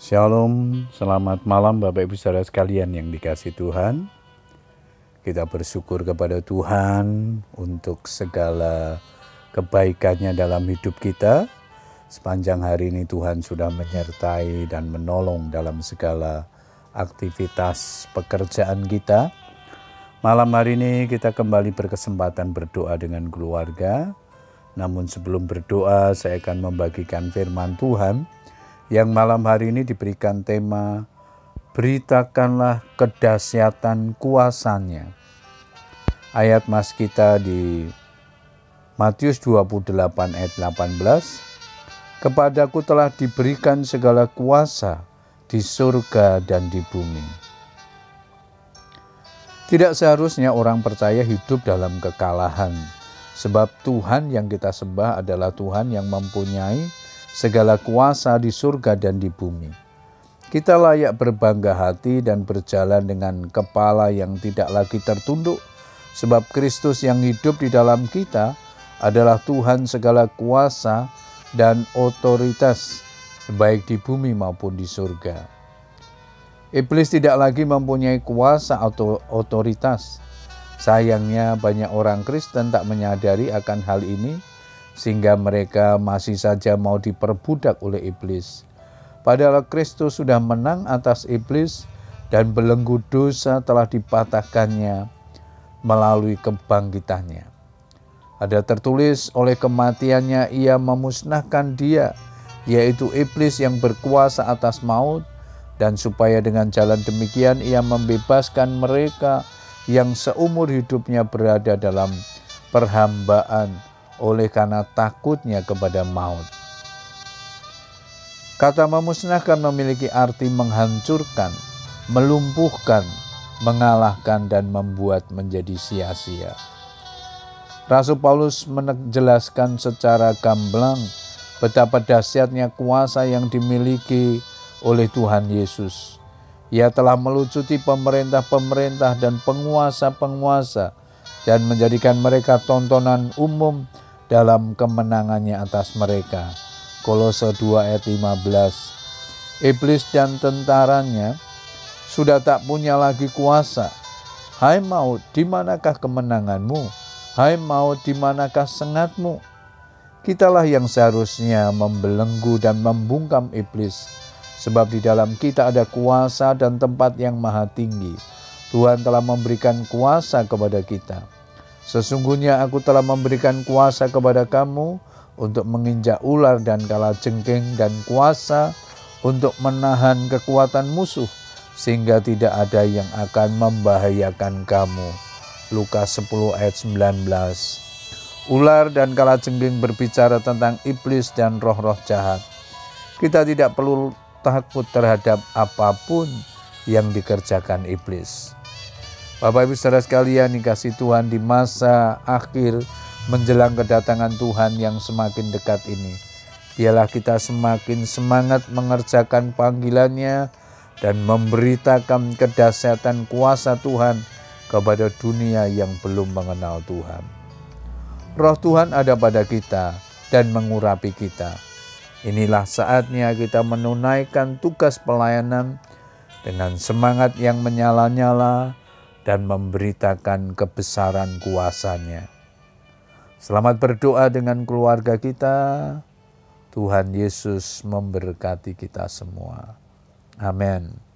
Shalom, selamat malam Bapak Ibu Saudara sekalian yang dikasih Tuhan. Kita bersyukur kepada Tuhan untuk segala kebaikannya dalam hidup kita. Sepanjang hari ini Tuhan sudah menyertai dan menolong dalam segala aktivitas pekerjaan kita. Malam hari ini kita kembali berkesempatan berdoa dengan keluarga. Namun sebelum berdoa saya akan membagikan firman Tuhan yang malam hari ini diberikan tema Beritakanlah kedahsyatan kuasanya. Ayat mas kita di Matius 28 ayat 18. Kepadaku telah diberikan segala kuasa di surga dan di bumi. Tidak seharusnya orang percaya hidup dalam kekalahan, sebab Tuhan yang kita sembah adalah Tuhan yang mempunyai segala kuasa di surga dan di bumi. Kita layak berbangga hati dan berjalan dengan kepala yang tidak lagi tertunduk, sebab Kristus yang hidup di dalam kita adalah Tuhan segala kuasa dan otoritas, baik di bumi maupun di surga. Iblis tidak lagi mempunyai kuasa atau otoritas. Sayangnya, banyak orang Kristen tak menyadari akan hal ini sehingga mereka masih saja mau diperbudak oleh iblis. Padahal Kristus sudah menang atas iblis dan belenggu dosa telah dipatahkannya melalui kebangkitannya. Ada tertulis oleh kematiannya ia memusnahkan dia, yaitu iblis yang berkuasa atas maut, dan supaya dengan jalan demikian ia membebaskan mereka yang seumur hidupnya berada dalam perhambaan oleh karena takutnya kepada maut. Kata memusnahkan memiliki arti menghancurkan, melumpuhkan, mengalahkan, dan membuat menjadi sia-sia. Rasul Paulus menjelaskan secara gamblang betapa dahsyatnya kuasa yang dimiliki oleh Tuhan Yesus. Ia telah melucuti pemerintah-pemerintah dan penguasa-penguasa dan menjadikan mereka tontonan umum dalam kemenangannya atas mereka. Kolose 2 ayat 15. Iblis dan tentaranya sudah tak punya lagi kuasa. Hai maut, di manakah kemenanganmu? Hai maut, di manakah sengatmu? Kitalah yang seharusnya membelenggu dan membungkam iblis, sebab di dalam kita ada kuasa dan tempat yang maha tinggi. Tuhan telah memberikan kuasa kepada kita. Sesungguhnya aku telah memberikan kuasa kepada kamu untuk menginjak ular dan kala jengking dan kuasa untuk menahan kekuatan musuh sehingga tidak ada yang akan membahayakan kamu. Lukas 10 ayat 19 Ular dan kala jengking berbicara tentang iblis dan roh-roh jahat. Kita tidak perlu takut terhadap apa pun yang dikerjakan iblis. Bapak Ibu Saudara sekalian dikasih Tuhan di masa akhir menjelang kedatangan Tuhan yang semakin dekat ini. Biarlah kita semakin semangat mengerjakan panggilannya dan memberitakan kedahsyatan kuasa Tuhan kepada dunia yang belum mengenal Tuhan. Roh Tuhan ada pada kita dan mengurapi kita. Inilah saatnya kita menunaikan tugas pelayanan dengan semangat yang menyala-nyala, dan memberitakan kebesaran kuasanya. Selamat berdoa dengan keluarga kita. Tuhan Yesus memberkati kita semua. Amin.